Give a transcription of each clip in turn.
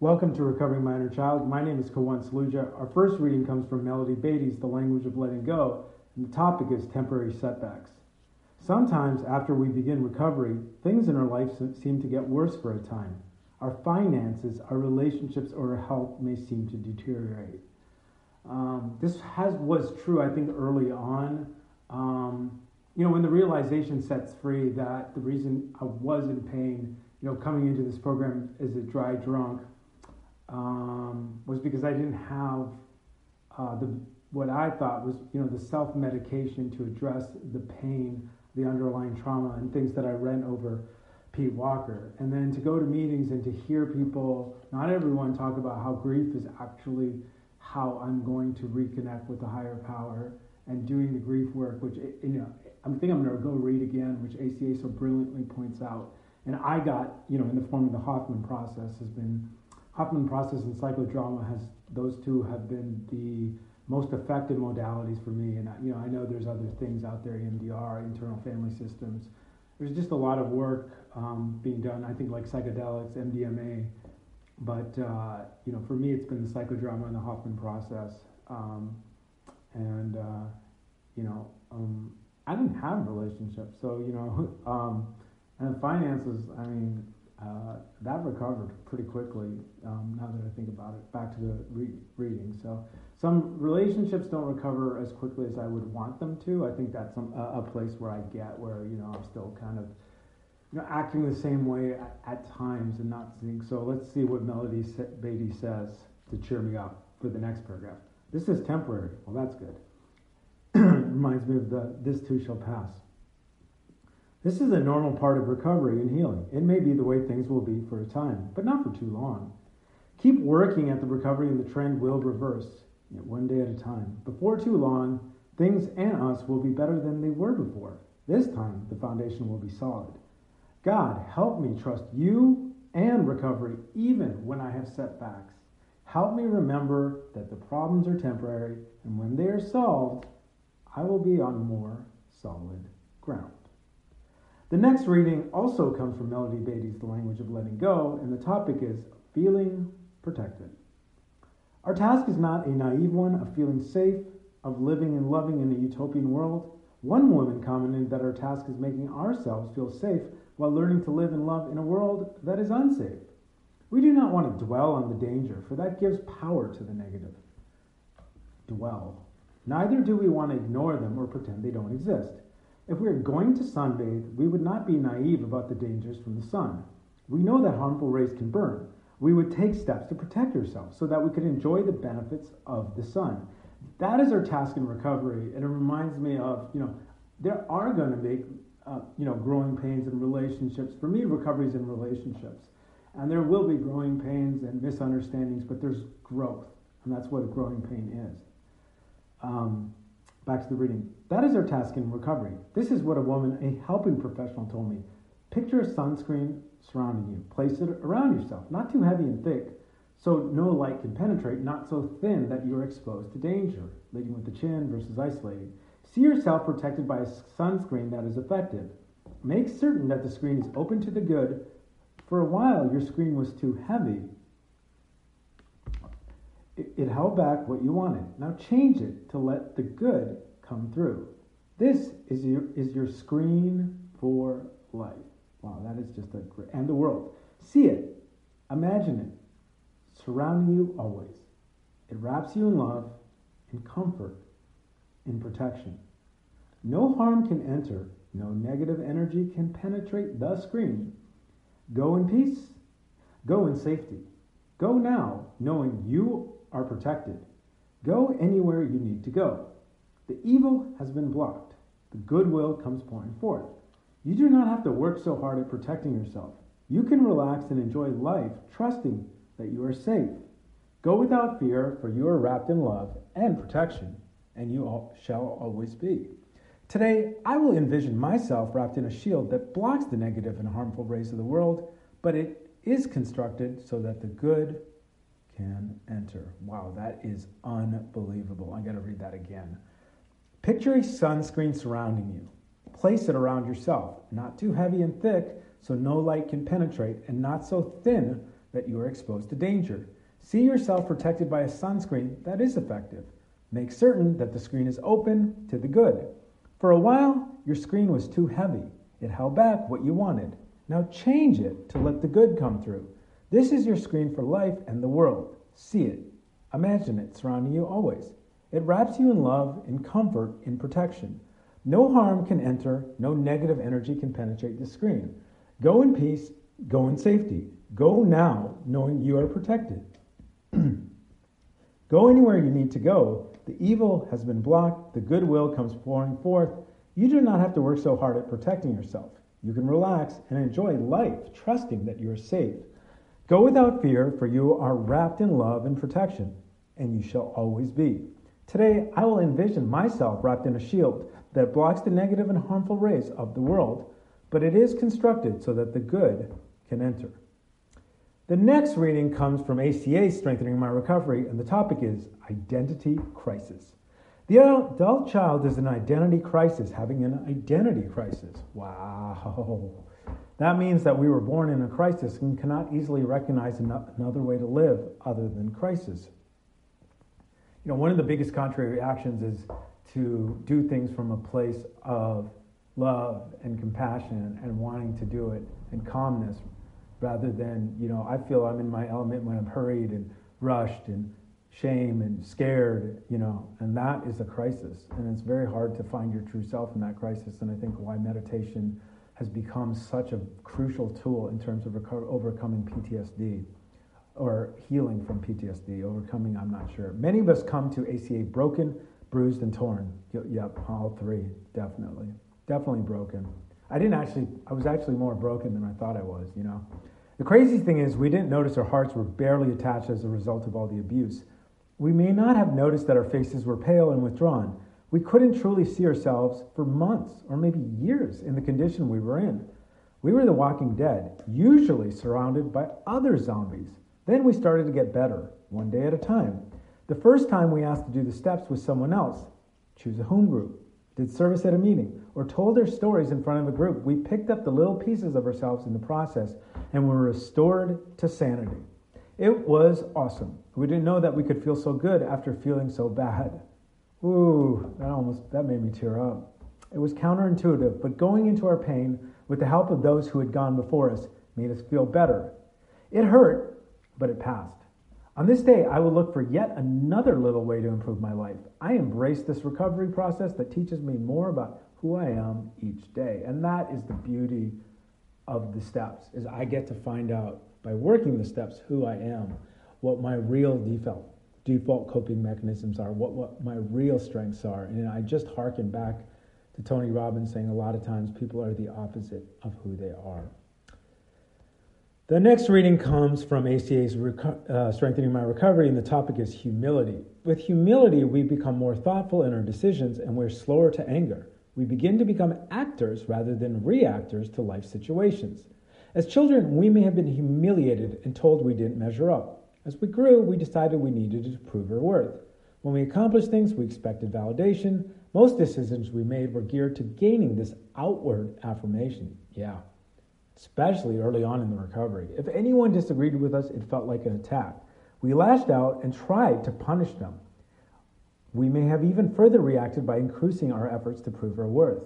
Welcome to Recovering My Inner Child. My name is Kawan Saluja. Our first reading comes from Melody Beattie's The Language of Letting Go, and the topic is temporary setbacks. Sometimes, after we begin recovery, things in our life seem to get worse for a time. Our finances, our relationships, or our health may seem to deteriorate. Um, this has was true, I think, early on. Um, you know, when the realization sets free that the reason I was in pain, you know, coming into this program as a dry drunk, um, was because I didn't have uh, the what I thought was you know the self medication to address the pain, the underlying trauma, and things that I read over Pete Walker, and then to go to meetings and to hear people, not everyone talk about how grief is actually how I'm going to reconnect with the higher power and doing the grief work, which you know I think I'm going to go read again, which ACA so brilliantly points out. And I got, you know, in the form of the Hoffman process has been Hoffman process and psychodrama has those two have been the most effective modalities for me. And you know, I know there's other things out there, EMDR, internal family systems. There's just a lot of work um, being done. I think like psychedelics, MDMA, but uh, you know, for me, it's been the psychodrama and the Hoffman process. Um, and uh, you know, um, I didn't have relationships, so you know, um, and finances. I mean, uh, that recovered pretty quickly. Um, now that I think about it, back to the re- reading. So some relationships don't recover as quickly as I would want them to. I think that's some, a, a place where I get where you know I'm still kind of you know acting the same way at, at times and not seeing. So let's see what Melody Beattie says to cheer me up for the next paragraph. This is temporary. Well, that's good. Reminds me of the this too shall pass. This is a normal part of recovery and healing. It may be the way things will be for a time, but not for too long. Keep working at the recovery and the trend will reverse, one day at a time. Before too long, things and us will be better than they were before. This time, the foundation will be solid. God, help me trust you and recovery even when I have setbacks. Help me remember that the problems are temporary, and when they are solved, I will be on more solid ground. The next reading also comes from Melody Beattie's The Language of Letting Go, and the topic is Feeling Protected. Our task is not a naive one of feeling safe, of living and loving in a utopian world. One woman commented that our task is making ourselves feel safe while learning to live and love in a world that is unsafe. We do not want to dwell on the danger, for that gives power to the negative. Dwell. Neither do we want to ignore them or pretend they don't exist. If we are going to sunbathe, we would not be naive about the dangers from the sun. We know that harmful rays can burn. We would take steps to protect ourselves so that we could enjoy the benefits of the sun. That is our task in recovery, and it reminds me of, you know, there are going to be, uh, you know, growing pains in relationships. For me, recovery is in relationships. And there will be growing pains and misunderstandings, but there's growth, and that's what a growing pain is. Um, back to the reading. That is our task in recovery. This is what a woman, a helping professional, told me. Picture a sunscreen surrounding you. Place it around yourself, not too heavy and thick, so no light can penetrate, not so thin that you're exposed to danger, leading with the chin versus isolating. See yourself protected by a sunscreen that is effective. Make certain that the screen is open to the good. For a while, your screen was too heavy. It, held back what you wanted. Now change it to let the good come through. This is your, is your screen for life. Wow, that is just a great, and the world. See it, imagine it, surrounding you always. It wraps you in love, in comfort, in protection. No harm can enter, no negative energy can penetrate the screen. Go in peace, go in safety. Go now, knowing you are protected. Go anywhere you need to go. The evil has been blocked. The goodwill comes pouring forth. You do not have to work so hard at protecting yourself. You can relax and enjoy life, trusting that you are safe. Go without fear, for you are wrapped in love and protection, and you all shall always be. Today, I will envision myself wrapped in a shield that blocks the negative and harmful rays of the world, but it is constructed so that the good can enter. Wow, that is unbelievable. I got to read that again. Picture a sunscreen surrounding you. Place it around yourself, not too heavy and thick so no light can penetrate, and not so thin that you are exposed to danger. See yourself protected by a sunscreen that is effective. Make certain that the screen is open to the good. For a while, your screen was too heavy. It held back what you wanted. Now change it to let the good come through. This is your screen for life and the world. See it. Imagine it surrounding you always. It wraps you in love, in comfort, in protection. No harm can enter, no negative energy can penetrate the screen. Go in peace, go in safety. Go now, knowing you are protected. go anywhere you need to go. The evil has been blocked, the goodwill comes pouring forth. You do not have to work so hard at protecting yourself. You can relax and enjoy life, trusting that you are safe. Go without fear, for you are wrapped in love and protection, and you shall always be. Today, I will envision myself wrapped in a shield that blocks the negative and harmful rays of the world, but it is constructed so that the good can enter. The next reading comes from ACA Strengthening My Recovery, and the topic is Identity Crisis. The adult child is an identity crisis, having an identity crisis. Wow. That means that we were born in a crisis and cannot easily recognize another way to live other than crisis. You know, one of the biggest contrary reactions is to do things from a place of love and compassion and wanting to do it and calmness rather than, you know, I feel I'm in my element when I'm hurried and rushed and shame and scared, you know, and that is a crisis. And it's very hard to find your true self in that crisis. And I think why meditation has become such a crucial tool in terms of reco- overcoming PTSD or healing from PTSD, overcoming, I'm not sure. Many of us come to ACA broken, bruised, and torn. Yep, all three, definitely. Definitely broken. I didn't actually, I was actually more broken than I thought I was, you know. The crazy thing is, we didn't notice our hearts were barely attached as a result of all the abuse. We may not have noticed that our faces were pale and withdrawn. We couldn't truly see ourselves for months or maybe years in the condition we were in. We were the walking dead, usually surrounded by other zombies. Then we started to get better, one day at a time. The first time we asked to do the steps with someone else, choose a home group, did service at a meeting, or told our stories in front of a group, we picked up the little pieces of ourselves in the process and were restored to sanity. It was awesome. We didn't know that we could feel so good after feeling so bad. Ooh, that almost that made me tear up. It was counterintuitive, but going into our pain with the help of those who had gone before us made us feel better. It hurt, but it passed. On this day, I will look for yet another little way to improve my life. I embrace this recovery process that teaches me more about who I am each day. And that is the beauty of the steps is I get to find out by working the steps who I am, what my real default default coping mechanisms are, what, what my real strengths are. And I just harken back to Tony Robbins saying a lot of times people are the opposite of who they are. The next reading comes from ACA's Reco- uh, Strengthening My Recovery, and the topic is humility. With humility, we become more thoughtful in our decisions and we're slower to anger. We begin to become actors rather than reactors to life situations. As children, we may have been humiliated and told we didn't measure up. As we grew, we decided we needed to prove our worth. When we accomplished things, we expected validation. Most decisions we made were geared to gaining this outward affirmation. Yeah, especially early on in the recovery. If anyone disagreed with us, it felt like an attack. We lashed out and tried to punish them. We may have even further reacted by increasing our efforts to prove our worth.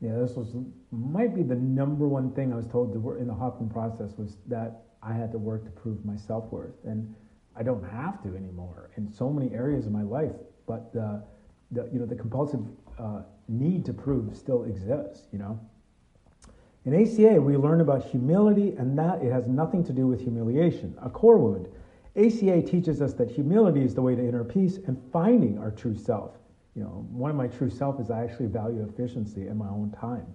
Yeah, this was might be the number one thing I was told to work in the Hoffman process was that I had to work to prove my self worth, and I don't have to anymore in so many areas of my life. But the, the you know the compulsive uh, need to prove still exists. You know, in ACA, we learn about humility and that it has nothing to do with humiliation, a core wound. ACA teaches us that humility is the way to inner peace and finding our true self. You know, one of my true self is I actually value efficiency in my own time.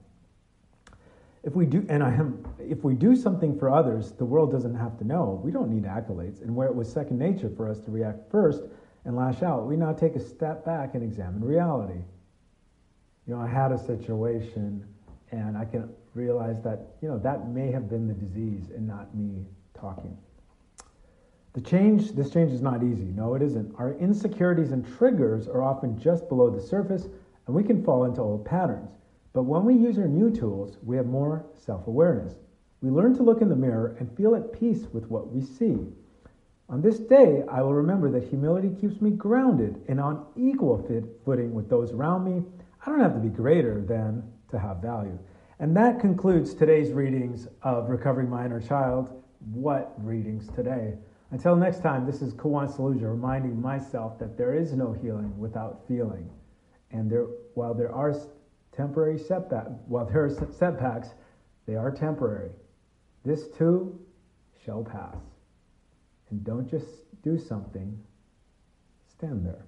If we do, and I am, if we do something for others, the world doesn't have to know. We don't need accolades. And where it was second nature for us to react first and lash out, we now take a step back and examine reality. You know, I had a situation, and I can realize that, you know, that may have been the disease and not me talking. The change, this change is not easy. No, it isn't. Our insecurities and triggers are often just below the surface, and we can fall into old patterns. But when we use our new tools, we have more self awareness. We learn to look in the mirror and feel at peace with what we see. On this day, I will remember that humility keeps me grounded and on equal fit footing with those around me. I don't have to be greater than to have value. And that concludes today's readings of Recovering My Inner Child. What readings today? Until next time, this is Kawan Saluja reminding myself that there is no healing without feeling. And there, while there are temporary setbacks, while there are setbacks, they are temporary. This too shall pass. And don't just do something, stand there.